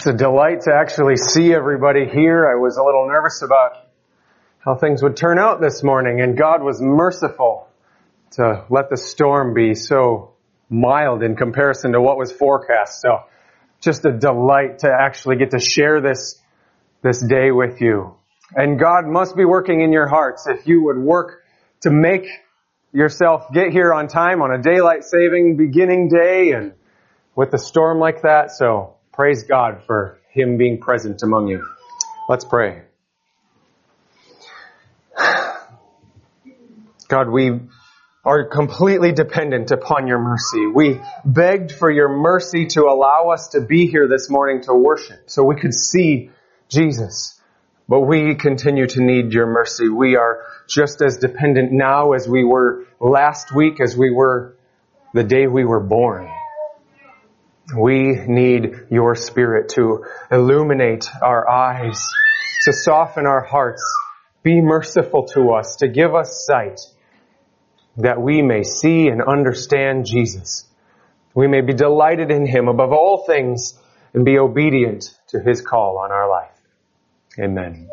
It's a delight to actually see everybody here. I was a little nervous about how things would turn out this morning, and God was merciful to let the storm be so mild in comparison to what was forecast. So just a delight to actually get to share this, this day with you. And God must be working in your hearts if you would work to make yourself get here on time on a daylight saving beginning day and with a storm like that. So praise God for Him being present among you. Let's pray. God, we are completely dependent upon your mercy. We begged for your mercy to allow us to be here this morning to worship so we could see Jesus. But we continue to need your mercy. We are just as dependent now as we were last week, as we were the day we were born. We need your spirit to illuminate our eyes, to soften our hearts, be merciful to us, to give us sight, that we may see and understand Jesus. We may be delighted in Him above all things and be obedient to His call on our life. Amen.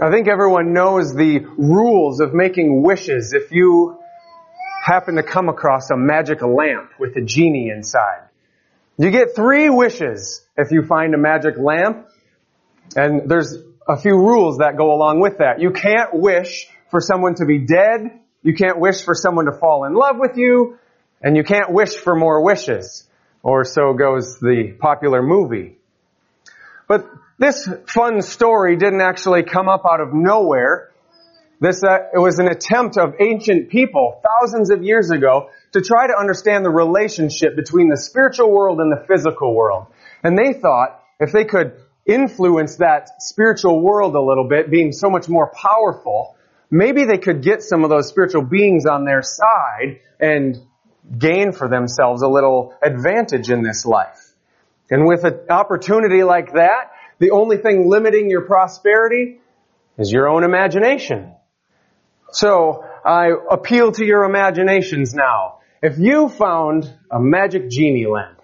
I think everyone knows the rules of making wishes if you happen to come across a magic lamp with a genie inside. You get three wishes if you find a magic lamp, and there's a few rules that go along with that. You can't wish for someone to be dead, you can't wish for someone to fall in love with you, and you can't wish for more wishes. Or so goes the popular movie. But this fun story didn't actually come up out of nowhere. This uh, it was an attempt of ancient people thousands of years ago to try to understand the relationship between the spiritual world and the physical world. And they thought if they could influence that spiritual world a little bit, being so much more powerful, maybe they could get some of those spiritual beings on their side and gain for themselves a little advantage in this life. And with an opportunity like that, the only thing limiting your prosperity is your own imagination. So, I appeal to your imaginations now. If you found a magic genie lamp,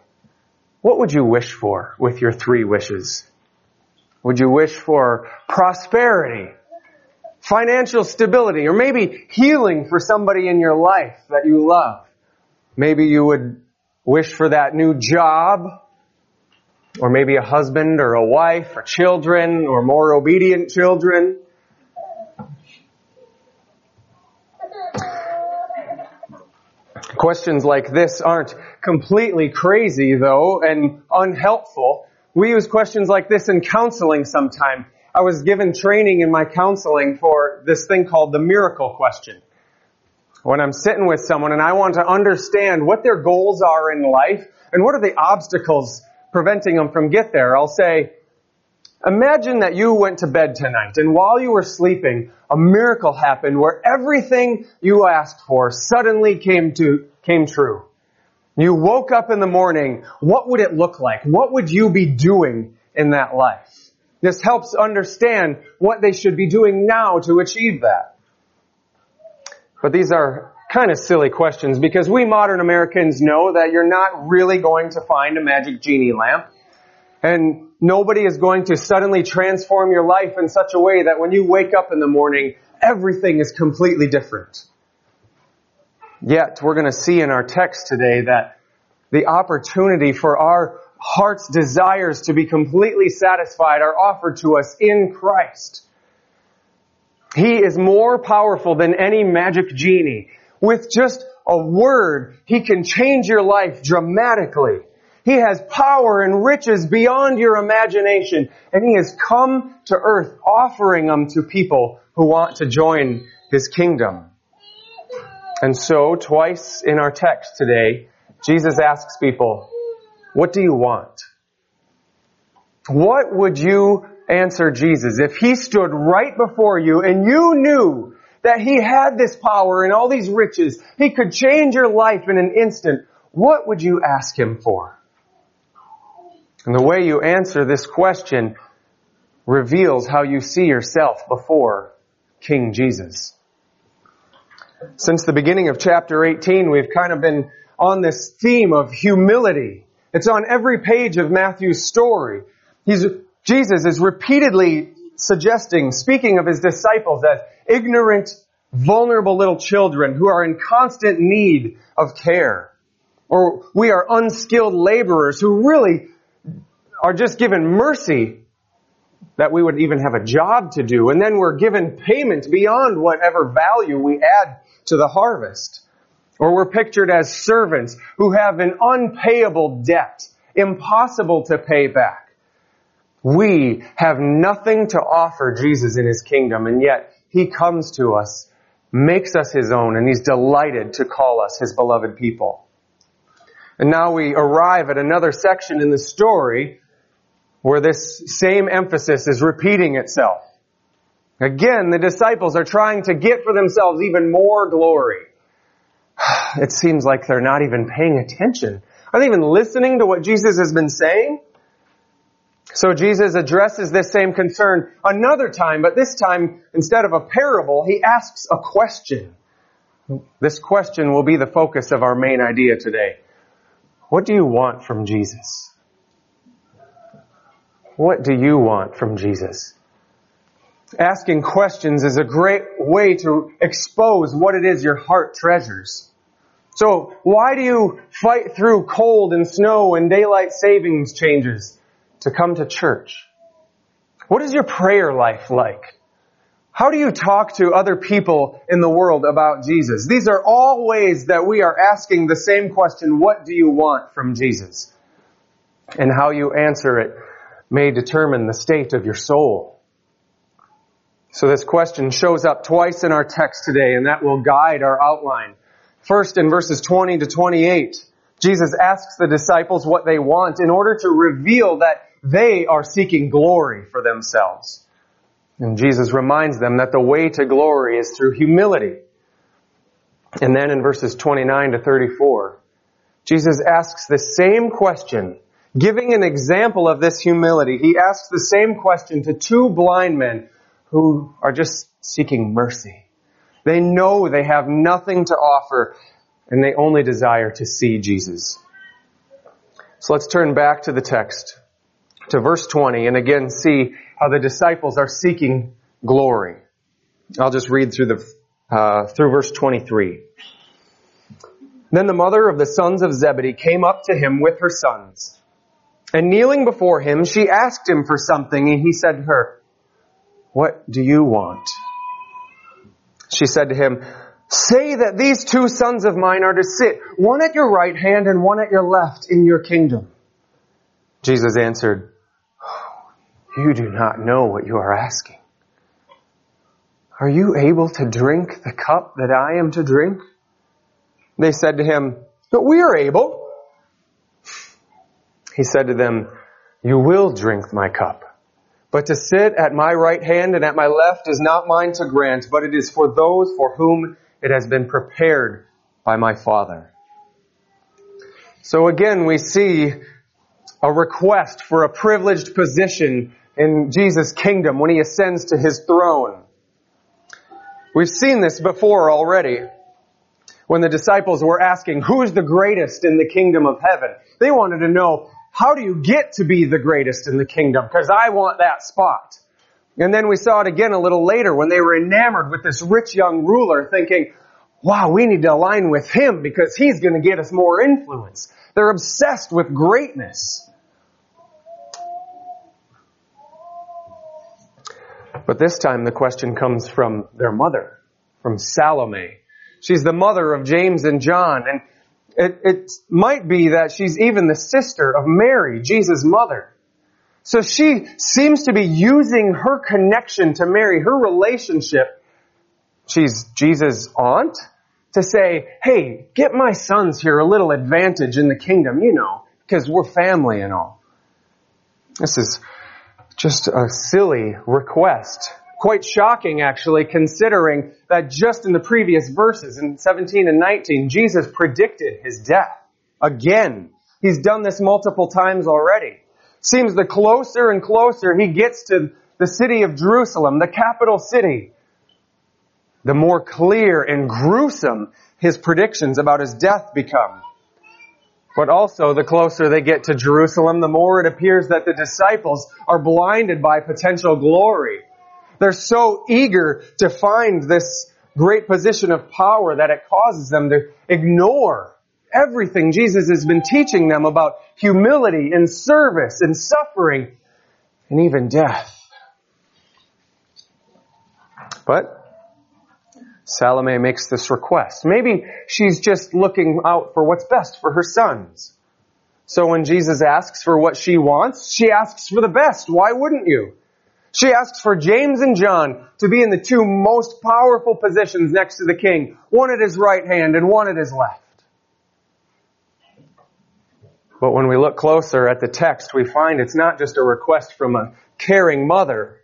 what would you wish for with your three wishes? Would you wish for prosperity, financial stability, or maybe healing for somebody in your life that you love? Maybe you would wish for that new job, or maybe a husband or a wife or children or more obedient children. Questions like this aren't completely crazy though and unhelpful. We use questions like this in counseling sometime. I was given training in my counseling for this thing called the miracle question. When I'm sitting with someone and I want to understand what their goals are in life and what are the obstacles preventing them from get there, I'll say, Imagine that you went to bed tonight and while you were sleeping, a miracle happened where everything you asked for suddenly came to, came true. You woke up in the morning, what would it look like? What would you be doing in that life? This helps understand what they should be doing now to achieve that. But these are kind of silly questions because we modern Americans know that you're not really going to find a magic genie lamp. And nobody is going to suddenly transform your life in such a way that when you wake up in the morning, everything is completely different. Yet, we're going to see in our text today that the opportunity for our heart's desires to be completely satisfied are offered to us in Christ. He is more powerful than any magic genie. With just a word, He can change your life dramatically. He has power and riches beyond your imagination, and He has come to earth offering them to people who want to join His kingdom. And so, twice in our text today, Jesus asks people, what do you want? What would you answer Jesus if He stood right before you and you knew that He had this power and all these riches, He could change your life in an instant, what would you ask Him for? And the way you answer this question reveals how you see yourself before King Jesus. Since the beginning of chapter 18, we've kind of been on this theme of humility. It's on every page of Matthew's story. He's, Jesus is repeatedly suggesting, speaking of his disciples as ignorant, vulnerable little children who are in constant need of care. Or we are unskilled laborers who really are just given mercy that we would even have a job to do. And then we're given payment beyond whatever value we add to the harvest. Or we're pictured as servants who have an unpayable debt, impossible to pay back. We have nothing to offer Jesus in His kingdom, and yet He comes to us, makes us His own, and He's delighted to call us His beloved people. And now we arrive at another section in the story where this same emphasis is repeating itself. Again, the disciples are trying to get for themselves even more glory. It seems like they're not even paying attention. Are they even listening to what Jesus has been saying? So Jesus addresses this same concern another time, but this time, instead of a parable, he asks a question. This question will be the focus of our main idea today. What do you want from Jesus? What do you want from Jesus? Asking questions is a great way to expose what it is your heart treasures. So why do you fight through cold and snow and daylight savings changes to come to church? What is your prayer life like? How do you talk to other people in the world about Jesus? These are all ways that we are asking the same question, what do you want from Jesus? And how you answer it may determine the state of your soul. So this question shows up twice in our text today and that will guide our outline. First in verses 20 to 28, Jesus asks the disciples what they want in order to reveal that they are seeking glory for themselves. And Jesus reminds them that the way to glory is through humility. And then in verses 29 to 34, Jesus asks the same question Giving an example of this humility, he asks the same question to two blind men who are just seeking mercy. They know they have nothing to offer and they only desire to see Jesus. So let's turn back to the text, to verse 20, and again see how the disciples are seeking glory. I'll just read through the, uh, through verse 23. Then the mother of the sons of Zebedee came up to him with her sons. And kneeling before him, she asked him for something, and he said to her, What do you want? She said to him, Say that these two sons of mine are to sit, one at your right hand and one at your left in your kingdom. Jesus answered, oh, You do not know what you are asking. Are you able to drink the cup that I am to drink? They said to him, But we are able. He said to them, You will drink my cup. But to sit at my right hand and at my left is not mine to grant, but it is for those for whom it has been prepared by my Father. So again, we see a request for a privileged position in Jesus' kingdom when he ascends to his throne. We've seen this before already. When the disciples were asking, who's the greatest in the kingdom of heaven? They wanted to know, how do you get to be the greatest in the kingdom? Because I want that spot. And then we saw it again a little later when they were enamored with this rich young ruler thinking, wow, we need to align with him because he's going to get us more influence. They're obsessed with greatness. But this time the question comes from their mother, from Salome. She's the mother of James and John, and it, it might be that she's even the sister of Mary, Jesus' mother. So she seems to be using her connection to Mary, her relationship. She's Jesus' aunt to say, hey, get my sons here a little advantage in the kingdom, you know, because we're family and all. This is just a silly request Quite shocking actually considering that just in the previous verses in 17 and 19, Jesus predicted his death. Again. He's done this multiple times already. Seems the closer and closer he gets to the city of Jerusalem, the capital city, the more clear and gruesome his predictions about his death become. But also, the closer they get to Jerusalem, the more it appears that the disciples are blinded by potential glory. They're so eager to find this great position of power that it causes them to ignore everything Jesus has been teaching them about humility and service and suffering and even death. But Salome makes this request. Maybe she's just looking out for what's best for her sons. So when Jesus asks for what she wants, she asks for the best. Why wouldn't you? She asks for James and John to be in the two most powerful positions next to the king, one at his right hand and one at his left. But when we look closer at the text, we find it's not just a request from a caring mother.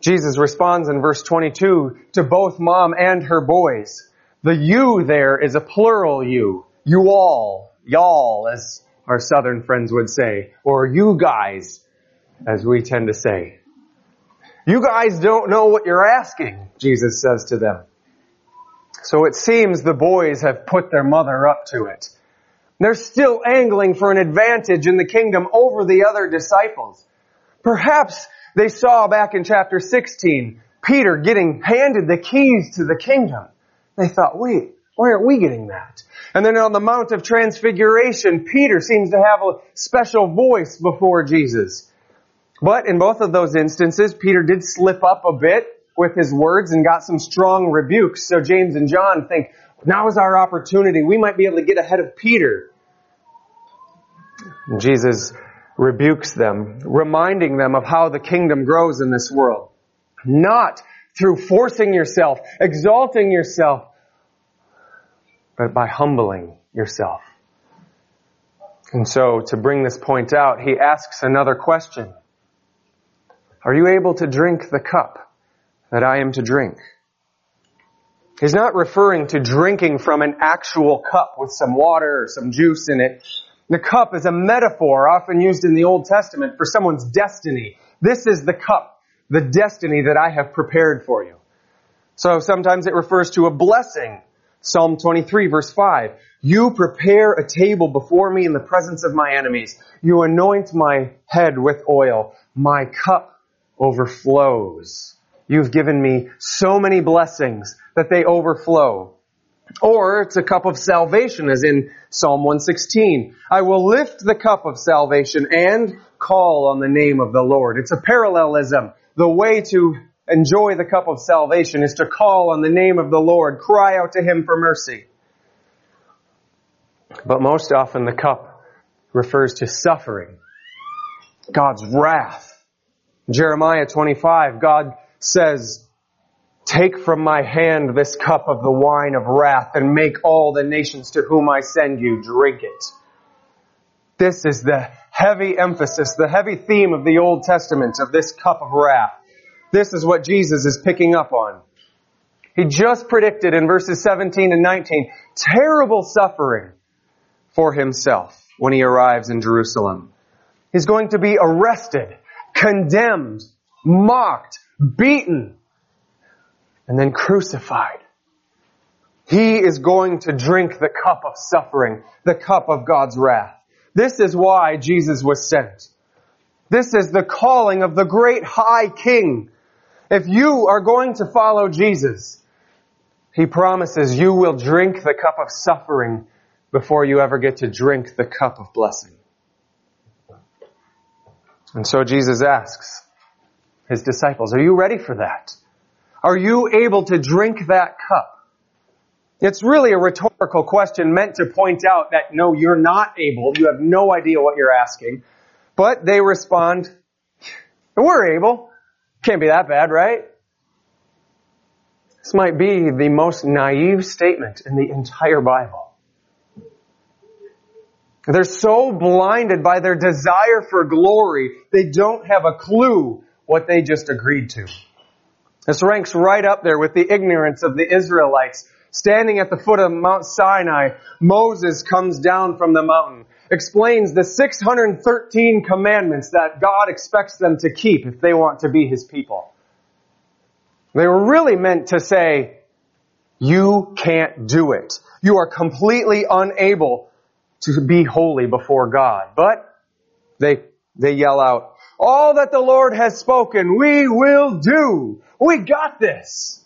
Jesus responds in verse 22 to both mom and her boys. The you there is a plural you. You all. Y'all, as our southern friends would say. Or you guys, as we tend to say. You guys don't know what you're asking, Jesus says to them. So it seems the boys have put their mother up to it. They're still angling for an advantage in the kingdom over the other disciples. Perhaps they saw back in chapter 16 Peter getting handed the keys to the kingdom. They thought, wait, why aren't we getting that? And then on the Mount of Transfiguration, Peter seems to have a special voice before Jesus. But in both of those instances, Peter did slip up a bit with his words and got some strong rebukes. So James and John think, now is our opportunity. We might be able to get ahead of Peter. And Jesus rebukes them, reminding them of how the kingdom grows in this world. Not through forcing yourself, exalting yourself, but by humbling yourself. And so, to bring this point out, he asks another question. Are you able to drink the cup that I am to drink? He's not referring to drinking from an actual cup with some water or some juice in it. The cup is a metaphor often used in the Old Testament for someone's destiny. This is the cup, the destiny that I have prepared for you. So sometimes it refers to a blessing. Psalm 23 verse 5. You prepare a table before me in the presence of my enemies. You anoint my head with oil. My cup overflows. You've given me so many blessings that they overflow. Or it's a cup of salvation as in Psalm 116. I will lift the cup of salvation and call on the name of the Lord. It's a parallelism. The way to enjoy the cup of salvation is to call on the name of the Lord, cry out to Him for mercy. But most often the cup refers to suffering, God's wrath. Jeremiah 25, God says, Take from my hand this cup of the wine of wrath and make all the nations to whom I send you drink it. This is the heavy emphasis, the heavy theme of the Old Testament of this cup of wrath. This is what Jesus is picking up on. He just predicted in verses 17 and 19 terrible suffering for himself when he arrives in Jerusalem. He's going to be arrested, condemned, mocked, beaten, and then crucified. He is going to drink the cup of suffering, the cup of God's wrath. This is why Jesus was sent. This is the calling of the great high king. If you are going to follow Jesus, he promises you will drink the cup of suffering before you ever get to drink the cup of blessing. And so Jesus asks his disciples, are you ready for that? Are you able to drink that cup? It's really a rhetorical question meant to point out that no, you're not able. You have no idea what you're asking. But they respond, we're able. Can't be that bad, right? This might be the most naive statement in the entire Bible. They're so blinded by their desire for glory, they don't have a clue what they just agreed to. This ranks right up there with the ignorance of the Israelites. Standing at the foot of Mount Sinai, Moses comes down from the mountain, explains the 613 commandments that God expects them to keep if they want to be His people. They were really meant to say, you can't do it. You are completely unable to be holy before God. But they, they yell out, all that the Lord has spoken, we will do. We got this.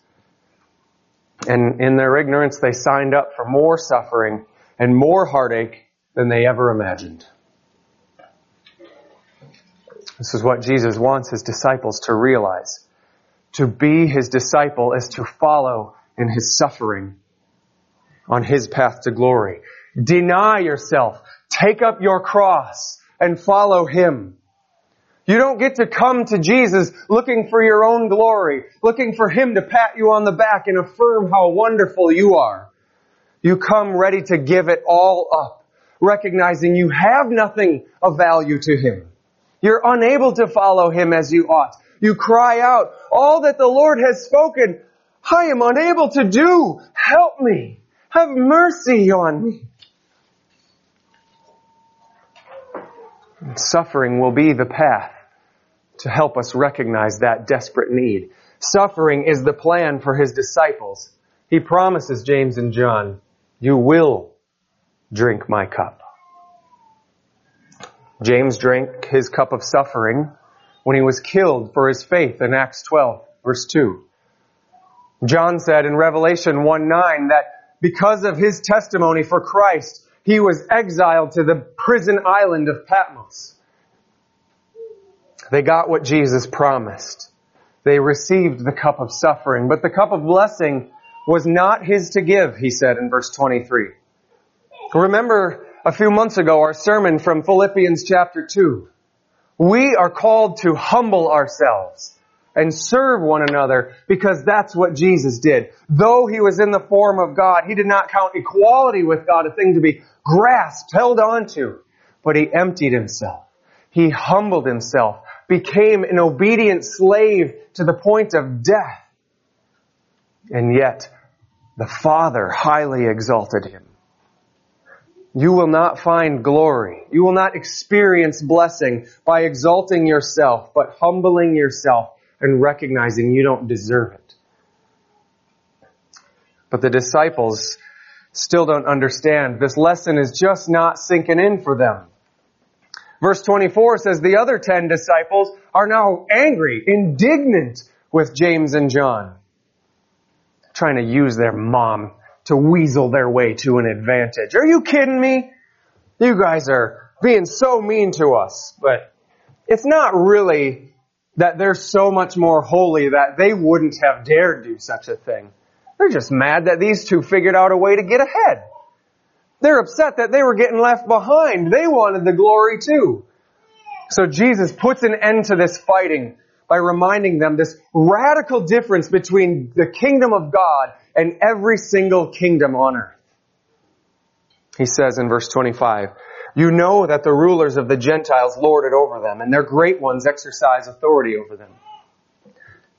And in their ignorance, they signed up for more suffering and more heartache than they ever imagined. This is what Jesus wants his disciples to realize. To be his disciple is to follow in his suffering on his path to glory. Deny yourself. Take up your cross and follow him. You don't get to come to Jesus looking for your own glory, looking for him to pat you on the back and affirm how wonderful you are. You come ready to give it all up, recognizing you have nothing of value to him. You're unable to follow him as you ought. You cry out, all that the Lord has spoken, I am unable to do. Help me. Have mercy on me. Suffering will be the path to help us recognize that desperate need. Suffering is the plan for his disciples. He promises James and John, you will drink my cup. James drank his cup of suffering when he was killed for his faith in Acts 12 verse 2. John said in Revelation 1 9 that because of his testimony for Christ, he was exiled to the prison island of Patmos. They got what Jesus promised. They received the cup of suffering, but the cup of blessing was not his to give, he said in verse 23. Remember a few months ago our sermon from Philippians chapter 2. We are called to humble ourselves and serve one another because that's what Jesus did. Though he was in the form of God, he did not count equality with God a thing to be grasped, held onto, but he emptied himself. He humbled himself, became an obedient slave to the point of death. And yet, the Father highly exalted him. You will not find glory. You will not experience blessing by exalting yourself, but humbling yourself and recognizing you don't deserve it. But the disciples still don't understand. This lesson is just not sinking in for them. Verse 24 says the other ten disciples are now angry, indignant with James and John, trying to use their mom to weasel their way to an advantage. Are you kidding me? You guys are being so mean to us, but it's not really that they're so much more holy that they wouldn't have dared do such a thing. They're just mad that these two figured out a way to get ahead. They're upset that they were getting left behind. They wanted the glory too. So Jesus puts an end to this fighting by reminding them this radical difference between the kingdom of God and every single kingdom on earth. He says in verse 25, you know that the rulers of the Gentiles lord it over them, and their great ones exercise authority over them.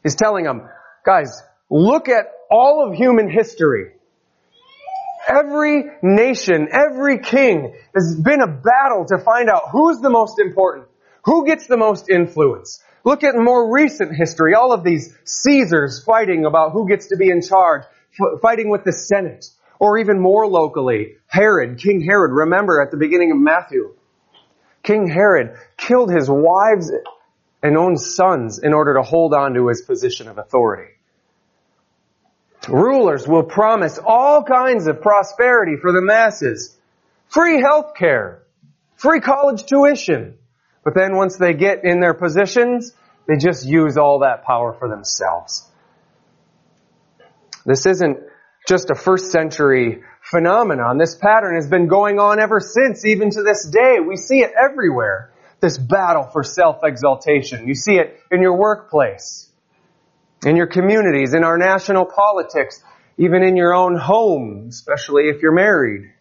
He's telling them, guys, look at all of human history. Every nation, every king has been a battle to find out who's the most important, who gets the most influence. Look at more recent history, all of these Caesars fighting about who gets to be in charge, fighting with the Senate. Or even more locally, Herod, King Herod, remember at the beginning of Matthew, King Herod killed his wives and own sons in order to hold on to his position of authority. Rulers will promise all kinds of prosperity for the masses. Free health care, free college tuition. But then once they get in their positions, they just use all that power for themselves. This isn't just a first century phenomenon. This pattern has been going on ever since, even to this day. We see it everywhere. This battle for self-exaltation. You see it in your workplace, in your communities, in our national politics, even in your own home, especially if you're married.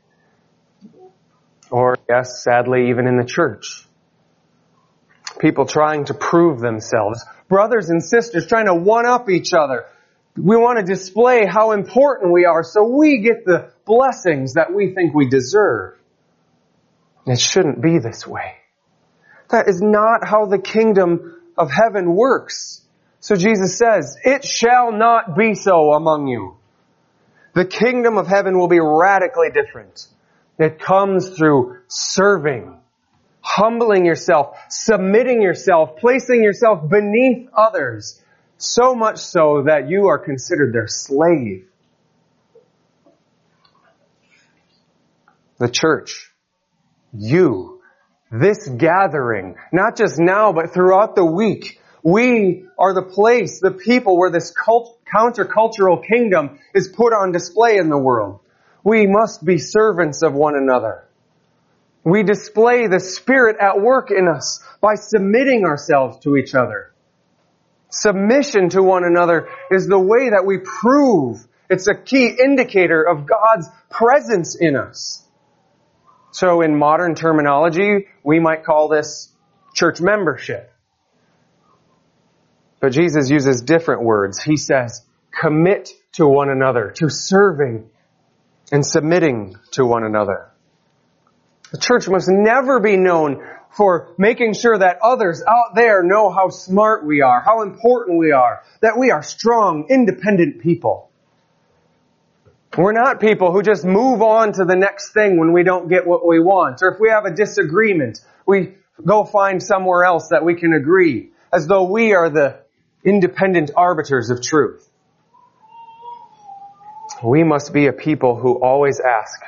Or, yes, sadly, even in the church. People trying to prove themselves. Brothers and sisters trying to one up each other we want to display how important we are so we get the blessings that we think we deserve. It shouldn't be this way. That is not how the kingdom of heaven works. So Jesus says, it shall not be so among you. The kingdom of heaven will be radically different. It comes through serving, humbling yourself, submitting yourself, placing yourself beneath others, so much so that you are considered their slave. The church, you, this gathering, not just now, but throughout the week, we are the place, the people where this cult, countercultural kingdom is put on display in the world. We must be servants of one another. We display the Spirit at work in us by submitting ourselves to each other. Submission to one another is the way that we prove it's a key indicator of God's presence in us. So in modern terminology, we might call this church membership. But Jesus uses different words. He says, commit to one another, to serving and submitting to one another. The church must never be known for making sure that others out there know how smart we are, how important we are, that we are strong, independent people. We're not people who just move on to the next thing when we don't get what we want. Or if we have a disagreement, we go find somewhere else that we can agree, as though we are the independent arbiters of truth. We must be a people who always ask,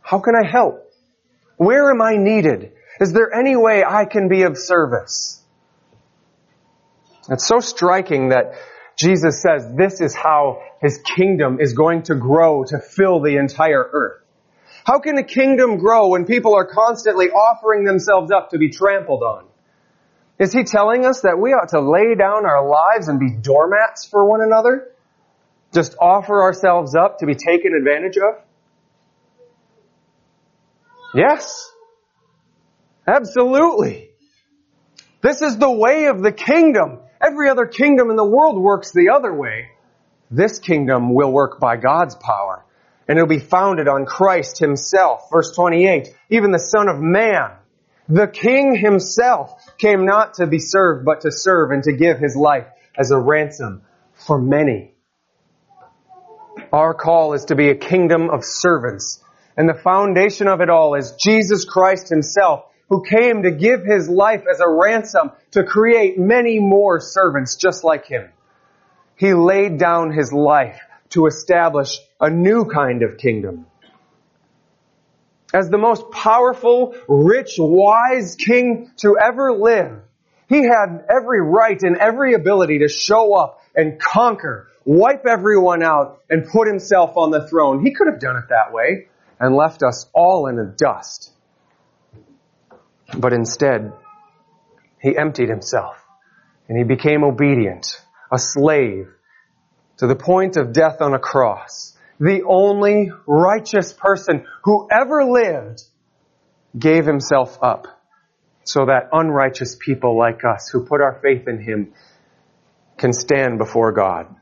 how can I help? Where am I needed? Is there any way I can be of service? It's so striking that Jesus says this is how his kingdom is going to grow to fill the entire earth. How can a kingdom grow when people are constantly offering themselves up to be trampled on? Is he telling us that we ought to lay down our lives and be doormats for one another? Just offer ourselves up to be taken advantage of? Yes. Absolutely. This is the way of the kingdom. Every other kingdom in the world works the other way. This kingdom will work by God's power. And it'll be founded on Christ himself. Verse 28, even the Son of Man, the King himself came not to be served, but to serve and to give his life as a ransom for many. Our call is to be a kingdom of servants. And the foundation of it all is Jesus Christ himself who came to give his life as a ransom to create many more servants just like him. He laid down his life to establish a new kind of kingdom. As the most powerful, rich, wise king to ever live, he had every right and every ability to show up and conquer, wipe everyone out, and put himself on the throne. He could have done it that way and left us all in the dust. But instead, he emptied himself and he became obedient, a slave to the point of death on a cross. The only righteous person who ever lived gave himself up so that unrighteous people like us who put our faith in him can stand before God.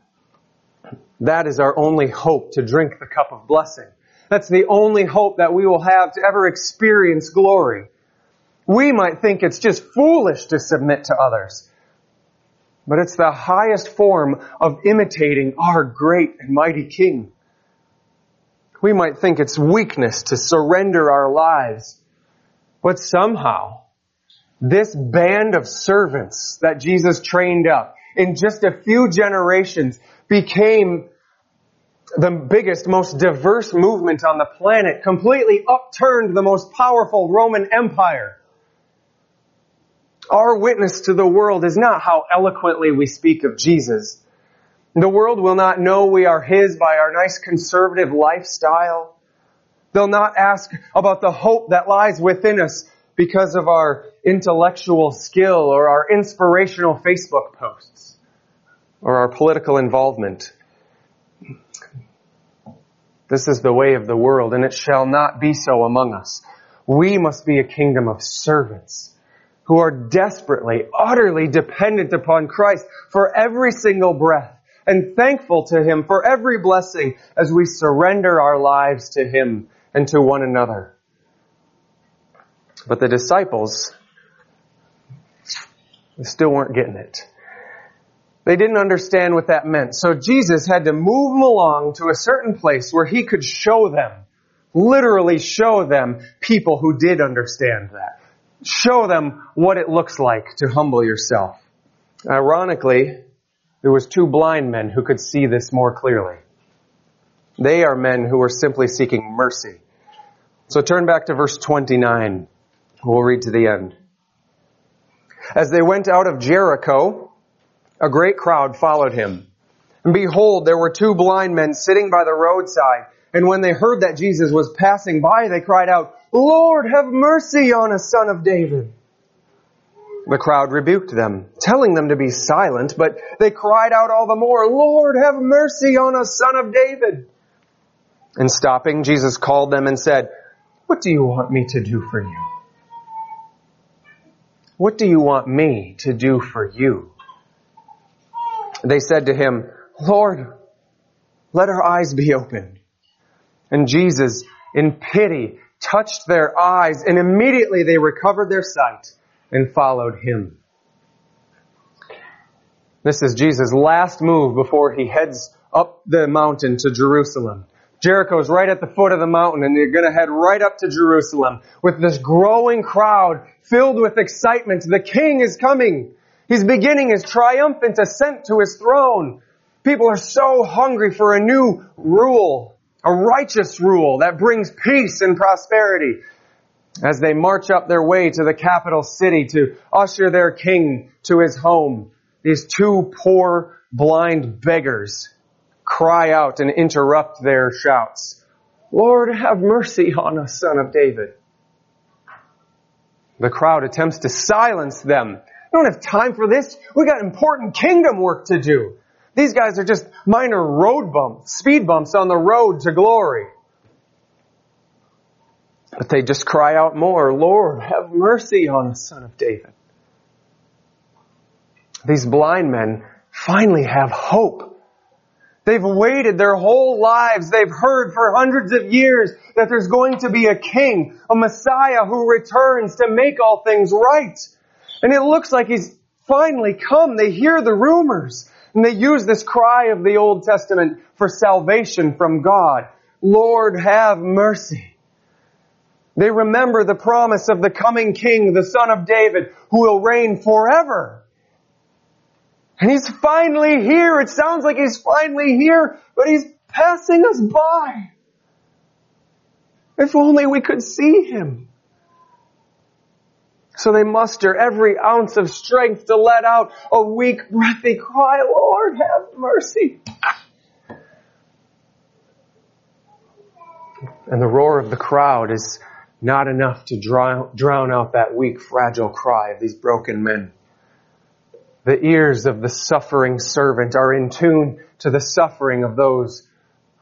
That is our only hope to drink the cup of blessing. That's the only hope that we will have to ever experience glory. We might think it's just foolish to submit to others. But it's the highest form of imitating our great and mighty King. We might think it's weakness to surrender our lives. But somehow, this band of servants that Jesus trained up in just a few generations became the biggest, most diverse movement on the planet, completely upturned the most powerful Roman Empire. Our witness to the world is not how eloquently we speak of Jesus. The world will not know we are His by our nice conservative lifestyle. They'll not ask about the hope that lies within us because of our intellectual skill or our inspirational Facebook posts or our political involvement. This is the way of the world and it shall not be so among us. We must be a kingdom of servants who are desperately, utterly dependent upon Christ for every single breath and thankful to Him for every blessing as we surrender our lives to Him and to one another. But the disciples still weren't getting it. They didn't understand what that meant. So Jesus had to move them along to a certain place where He could show them literally show them people who did understand that. Show them what it looks like to humble yourself. Ironically, there was two blind men who could see this more clearly. They are men who were simply seeking mercy. So turn back to verse 29. We'll read to the end. As they went out of Jericho, a great crowd followed him. And behold, there were two blind men sitting by the roadside. And when they heard that Jesus was passing by, they cried out, Lord, have mercy on us, son of David. The crowd rebuked them, telling them to be silent, but they cried out all the more, Lord, have mercy on us, son of David. And stopping, Jesus called them and said, What do you want me to do for you? What do you want me to do for you? They said to him, Lord, let our eyes be opened. And Jesus, in pity, touched their eyes, and immediately they recovered their sight and followed him. This is Jesus' last move before he heads up the mountain to Jerusalem. Jericho is right at the foot of the mountain and they're gonna head right up to Jerusalem with this growing crowd filled with excitement. The king is coming. He's beginning his triumphant ascent to his throne. People are so hungry for a new rule, a righteous rule that brings peace and prosperity. As they march up their way to the capital city to usher their king to his home, these two poor blind beggars cry out and interrupt their shouts. Lord, have mercy on us, son of David. The crowd attempts to silence them. We don't have time for this. We got important kingdom work to do. These guys are just minor road bumps, speed bumps on the road to glory. But they just cry out more, Lord, have mercy on us, son of David. These blind men finally have hope. They've waited their whole lives. They've heard for hundreds of years that there's going to be a king, a Messiah who returns to make all things right. And it looks like he's finally come. They hear the rumors and they use this cry of the Old Testament for salvation from God. Lord, have mercy. They remember the promise of the coming king, the son of David, who will reign forever. And he's finally here. It sounds like he's finally here, but he's passing us by. If only we could see him. So they muster every ounce of strength to let out a weak, breathy cry, Lord, have mercy. And the roar of the crowd is not enough to drown, drown out that weak, fragile cry of these broken men. The ears of the suffering servant are in tune to the suffering of those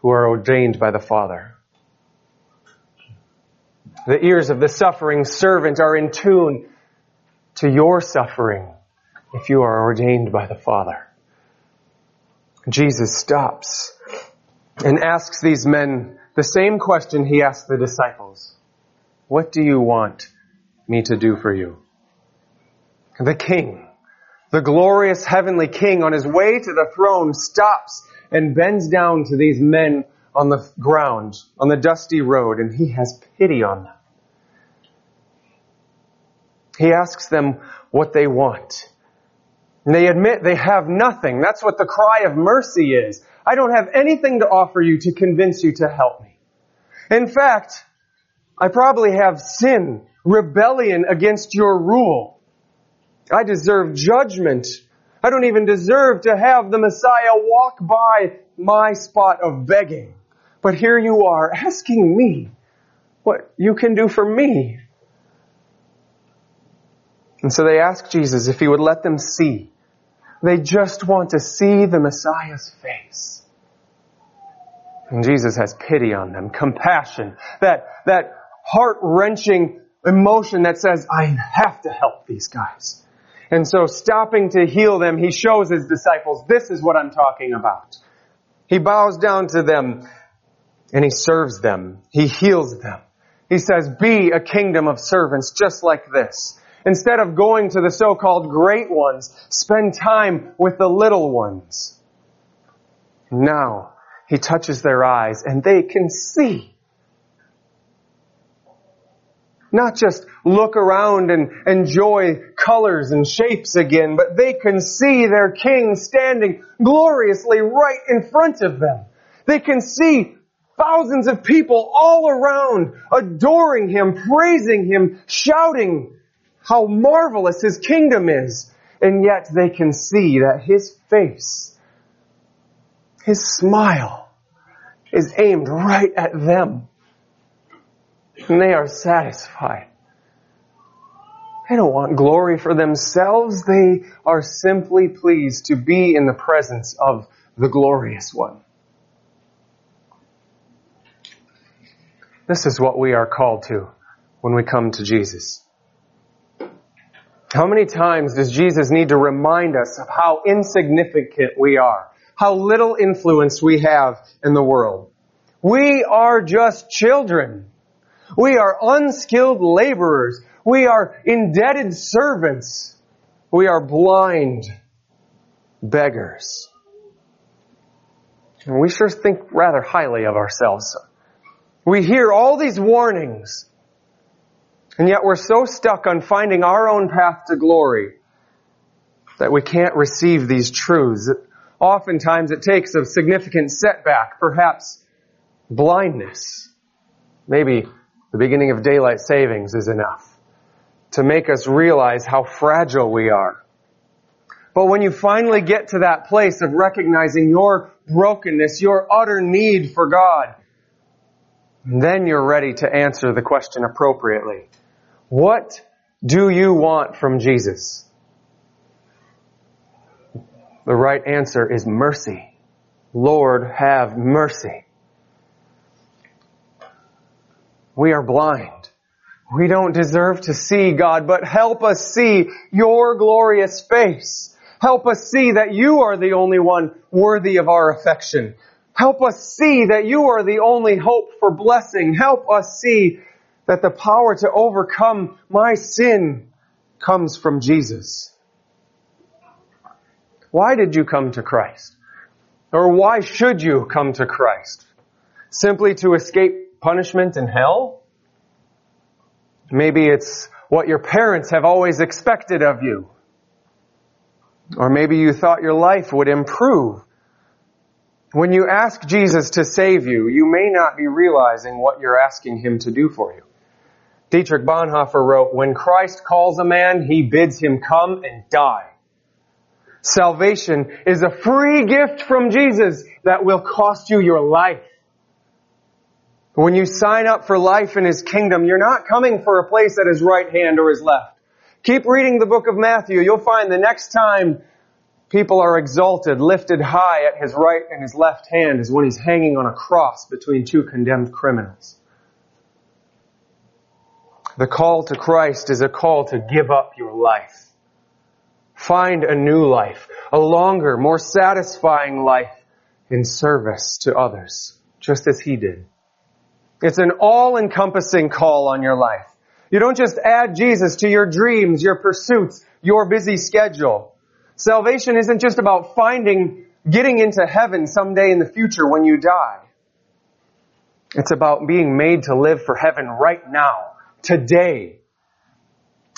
who are ordained by the Father. The ears of the suffering servant are in tune to your suffering if you are ordained by the Father. Jesus stops and asks these men the same question he asked the disciples. What do you want me to do for you? The king the glorious heavenly king on his way to the throne stops and bends down to these men on the ground, on the dusty road, and he has pity on them. He asks them what they want. And they admit they have nothing. That's what the cry of mercy is. I don't have anything to offer you to convince you to help me. In fact, I probably have sin, rebellion against your rule. I deserve judgment. I don't even deserve to have the Messiah walk by my spot of begging. But here you are asking me what you can do for me. And so they ask Jesus if he would let them see. They just want to see the Messiah's face. And Jesus has pity on them, compassion, that, that heart-wrenching emotion that says, I have to help these guys. And so stopping to heal them, he shows his disciples, this is what I'm talking about. He bows down to them and he serves them. He heals them. He says, be a kingdom of servants just like this. Instead of going to the so-called great ones, spend time with the little ones. Now, he touches their eyes and they can see. Not just look around and enjoy colors and shapes again, but they can see their king standing gloriously right in front of them. They can see thousands of people all around adoring him, praising him, shouting how marvelous his kingdom is. And yet they can see that his face, his smile is aimed right at them and they are satisfied. They don't want glory for themselves. They are simply pleased to be in the presence of the glorious one. This is what we are called to when we come to Jesus. How many times does Jesus need to remind us of how insignificant we are? How little influence we have in the world? We are just children. We are unskilled laborers. We are indebted servants. We are blind beggars. And we sure think rather highly of ourselves. We hear all these warnings, and yet we're so stuck on finding our own path to glory that we can't receive these truths. Oftentimes it takes a significant setback, perhaps blindness, maybe the beginning of daylight savings is enough to make us realize how fragile we are. But when you finally get to that place of recognizing your brokenness, your utter need for God, then you're ready to answer the question appropriately. What do you want from Jesus? The right answer is mercy. Lord, have mercy. We are blind. We don't deserve to see God, but help us see your glorious face. Help us see that you are the only one worthy of our affection. Help us see that you are the only hope for blessing. Help us see that the power to overcome my sin comes from Jesus. Why did you come to Christ? Or why should you come to Christ? Simply to escape punishment in hell? Maybe it's what your parents have always expected of you. Or maybe you thought your life would improve. When you ask Jesus to save you, you may not be realizing what you're asking Him to do for you. Dietrich Bonhoeffer wrote, when Christ calls a man, He bids him come and die. Salvation is a free gift from Jesus that will cost you your life. When you sign up for life in His kingdom, you're not coming for a place at His right hand or His left. Keep reading the book of Matthew. You'll find the next time people are exalted, lifted high at His right and His left hand is when He's hanging on a cross between two condemned criminals. The call to Christ is a call to give up your life. Find a new life, a longer, more satisfying life in service to others, just as He did. It's an all-encompassing call on your life. You don't just add Jesus to your dreams, your pursuits, your busy schedule. Salvation isn't just about finding, getting into heaven someday in the future when you die. It's about being made to live for heaven right now, today.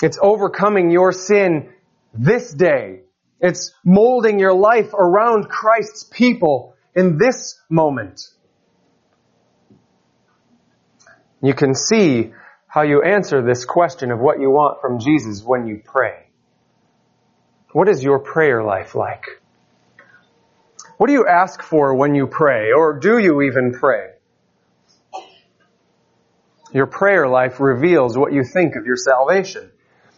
It's overcoming your sin this day. It's molding your life around Christ's people in this moment. You can see how you answer this question of what you want from Jesus when you pray. What is your prayer life like? What do you ask for when you pray? Or do you even pray? Your prayer life reveals what you think of your salvation.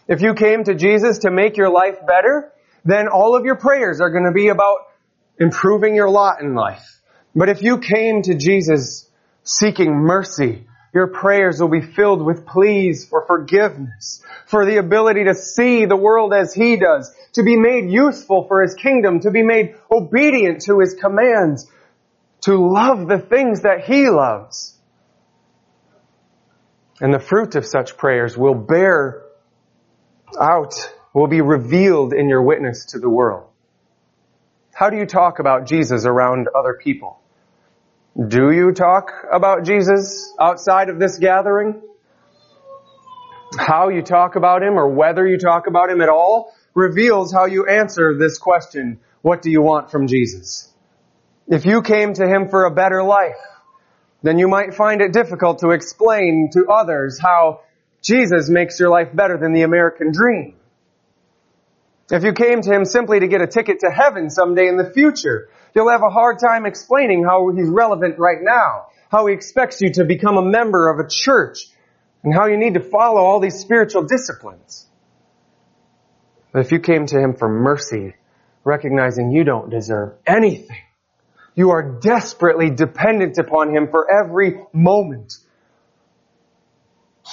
If you came to Jesus to make your life better, then all of your prayers are going to be about improving your lot in life. But if you came to Jesus seeking mercy, your prayers will be filled with pleas for forgiveness, for the ability to see the world as He does, to be made useful for His kingdom, to be made obedient to His commands, to love the things that He loves. And the fruit of such prayers will bear out, will be revealed in your witness to the world. How do you talk about Jesus around other people? Do you talk about Jesus outside of this gathering? How you talk about Him or whether you talk about Him at all reveals how you answer this question, what do you want from Jesus? If you came to Him for a better life, then you might find it difficult to explain to others how Jesus makes your life better than the American dream. If you came to Him simply to get a ticket to heaven someday in the future, you'll have a hard time explaining how He's relevant right now, how He expects you to become a member of a church, and how you need to follow all these spiritual disciplines. But if you came to Him for mercy, recognizing you don't deserve anything, you are desperately dependent upon Him for every moment.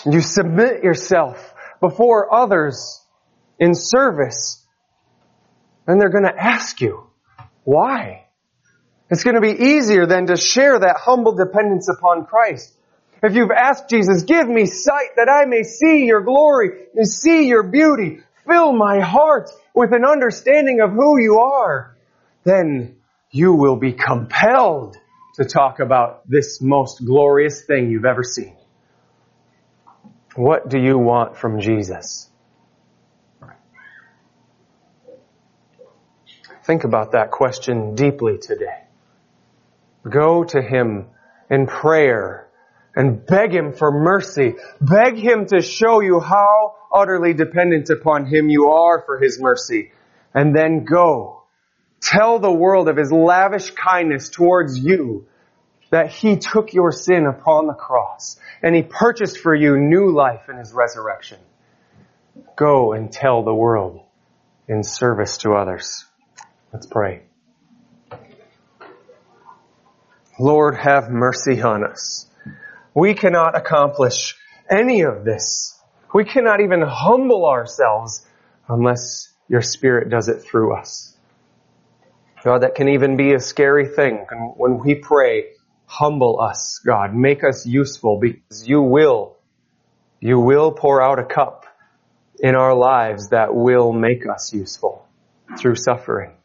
You submit yourself before others in service, and they're going to ask you, why? It's going to be easier than to share that humble dependence upon Christ. If you've asked Jesus, give me sight that I may see your glory and see your beauty, fill my heart with an understanding of who you are, then you will be compelled to talk about this most glorious thing you've ever seen. What do you want from Jesus? Think about that question deeply today. Go to Him in prayer and beg Him for mercy. Beg Him to show you how utterly dependent upon Him you are for His mercy. And then go. Tell the world of His lavish kindness towards you that He took your sin upon the cross and He purchased for you new life in His resurrection. Go and tell the world in service to others. Let's pray. Lord, have mercy on us. We cannot accomplish any of this. We cannot even humble ourselves unless your Spirit does it through us. God, that can even be a scary thing. When we pray, humble us, God. Make us useful because you will, you will pour out a cup in our lives that will make us useful through suffering.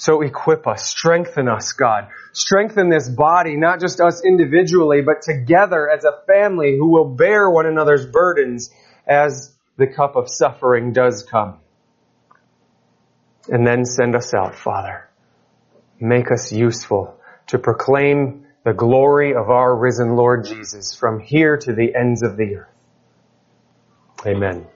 So equip us, strengthen us, God. Strengthen this body, not just us individually, but together as a family who will bear one another's burdens as the cup of suffering does come. And then send us out, Father. Make us useful to proclaim the glory of our risen Lord Jesus from here to the ends of the earth. Amen.